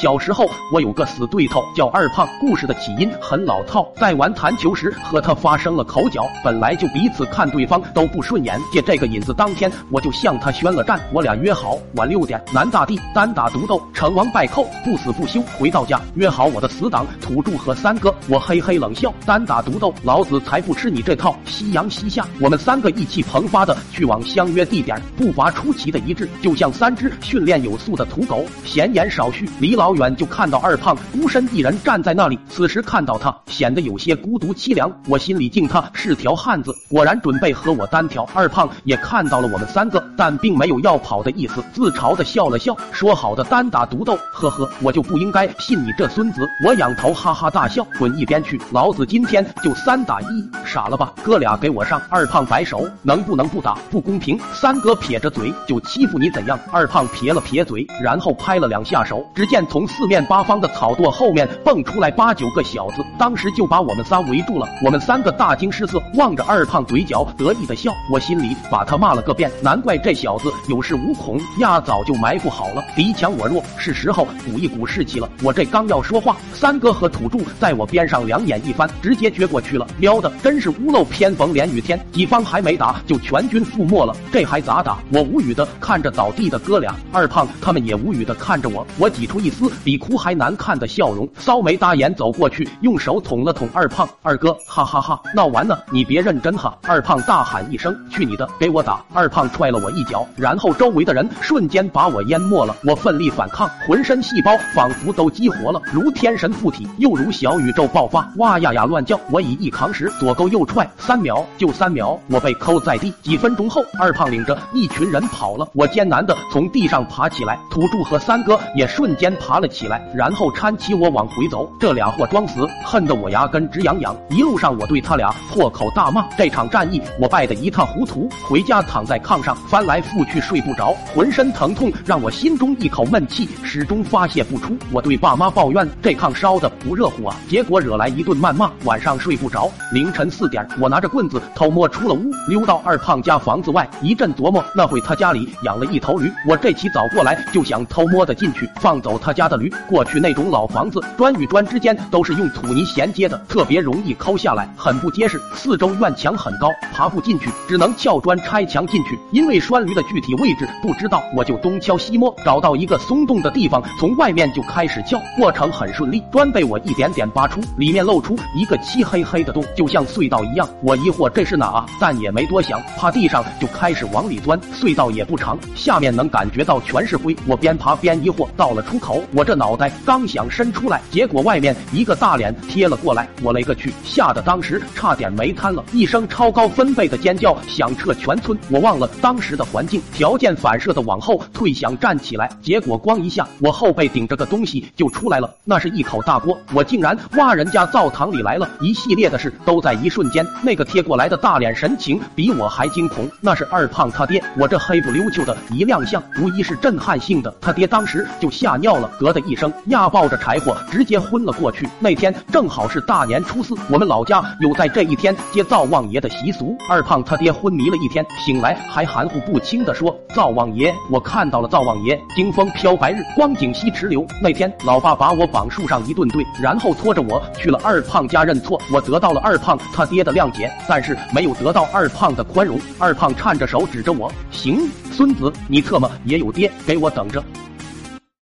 小时候我有个死对头叫二胖，故事的起因很老套，在玩弹球时和他发生了口角，本来就彼此看对方都不顺眼，借这个引子，当天我就向他宣了战，我俩约好晚六点南大地单打独斗，成王败寇，不死不休。回到家约好我的死党土著和三哥，我嘿嘿冷笑，单打独斗，老子才不吃你这套。夕阳西下，我们三个意气蓬发的去往相约地点，步伐出奇的一致，就像三只训练有素的土狗。闲言少叙，离老老远就看到二胖孤身一人站在那里。此时看到他，显得有些孤独凄凉。我心里敬他是条汉子，果然准备和我单挑。二胖也看到了我们三个，但并没有要跑的意思，自嘲的笑了笑，说好的单打独斗，呵呵，我就不应该信你这孙子。我仰头哈哈大笑，滚一边去，老子今天就三打一，傻了吧？哥俩给我上。二胖摆手，能不能不打？不公平。三哥撇着嘴，就欺负你怎样？二胖撇了撇嘴，然后拍了两下手，只见从四面八方的草垛后面蹦出来八九个小子，当时就把我们仨围住了。我们三个大惊失色，望着二胖嘴角得意的笑。我心里把他骂了个遍，难怪这小子有恃无恐呀，早就埋伏好了，敌强我弱，是时候鼓一鼓士气了。我这刚要说话，三哥和土著在我边上两眼一翻，直接撅过去了。喵的，真是屋漏偏逢连雨天，己方还没打就全军覆没了，这还咋打？我无语的看着倒地的哥俩，二胖他们也无语的看着我。我挤出一丝比哭还难看的笑容，骚眉搭眼走过去，用手捅了捅二胖。二哥，哈哈哈，闹完了，你别认真哈！二胖大喊一声：“去你的，给我打！”二胖踹了我一脚，然后周围的人瞬间把我淹没了。我奋力反抗，浑身细胞仿佛都激活了，如天神附体，又如小宇宙爆发，哇呀呀乱叫。我以一扛十，左勾又踹，三秒就三秒，我被扣在地。几分钟后，二胖领着一群人跑了。我艰难的从地上爬起来，土著和三哥也瞬间爬了起来，然后搀起我往回走。这俩货装死，恨得我牙根直痒痒。一路上我对他俩破口大骂。这场战役我败得一塌糊涂，回家躺在炕上翻来覆去睡不着，浑身疼痛让我心中一口闷气始终发泄不出。我对爸妈抱怨这炕烧的不热乎啊，结果惹来一顿谩骂，晚上睡不着。凌晨四点，我拿着棍子偷摸出了屋，溜到二胖家房子外，一阵琢磨，那会他家里养了一头驴，我这起早过来就想偷摸的进去放走他家的驴。过去那种老房子，砖与砖之间都是用土泥衔接的，特别容易抠下来，很不结实。四周院墙很高，爬不进去，只能撬砖拆墙进去。因为拴驴的具体位置不知道，我就东敲西摸，找到一个松动的地方，从外面就开始撬，过程很顺利。砖被我一点点拔出，里面露出一个漆黑黑的洞，就像碎道一样。我疑惑这是哪啊？但也没多想，趴地上就开始往里钻。隧道也不长，下面能感觉到全是灰。我边爬边疑惑，到了出口，我这脑袋刚想伸出来，结果外面一个大脸贴了过来，我勒个去，吓得当时差点没瘫了。一声超高分贝的尖叫响彻全村，我忘了当时的环境，条件反射的往后退，想站起来，结果咣一下，我后背顶着个东西就出来了，那是一口大锅，我竟然挖人家灶堂里来了。一系列的事都在一瞬瞬间，那个贴过来的大脸神情比我还惊恐，那是二胖他爹。我这黑不溜秋的一亮相，无疑是震撼性的。他爹当时就吓尿了，咯的一声，压抱着柴火直接昏了过去。那天正好是大年初四，我们老家有在这一天接灶王爷的习俗。二胖他爹昏迷了一天，醒来还含糊不清的说：“灶王爷，我看到了灶王爷，经风飘白日，光景西池流。”那天老爸把我绑树上一顿对，然后拖着我去了二胖家认错。我得到了二胖他爹的谅解，但是没有得到二胖的宽容。二胖颤着手指着我。行，孙子，你特么也有爹，给我等着。